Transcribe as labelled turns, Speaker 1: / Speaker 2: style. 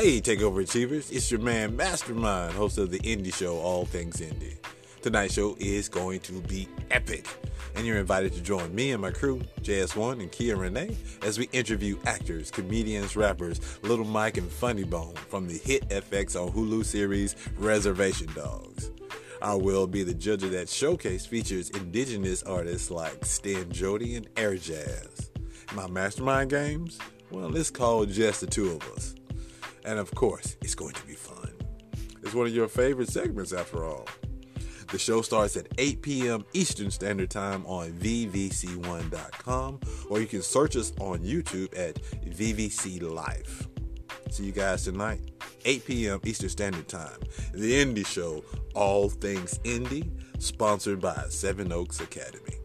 Speaker 1: Hey, Takeover Achievers, it's your man Mastermind, host of the Indie Show, All Things Indie. Tonight's show is going to be epic, and you're invited to join me and my crew, JS1 and Kia Renee, as we interview actors, comedians, rappers, Little Mike and Funny Bone from the hit FX on Hulu series Reservation Dogs. I will be the judge of that showcase features indigenous artists like Stan Jody and Air Jazz. My mastermind games? Well, it's called Just the Two of Us. And of course, it's going to be fun. It's one of your favorite segments, after all. The show starts at 8 p.m. Eastern Standard Time on VVC1.com, or you can search us on YouTube at VVC Life. See you guys tonight, 8 p.m. Eastern Standard Time. The Indie Show, All Things Indie, sponsored by Seven Oaks Academy.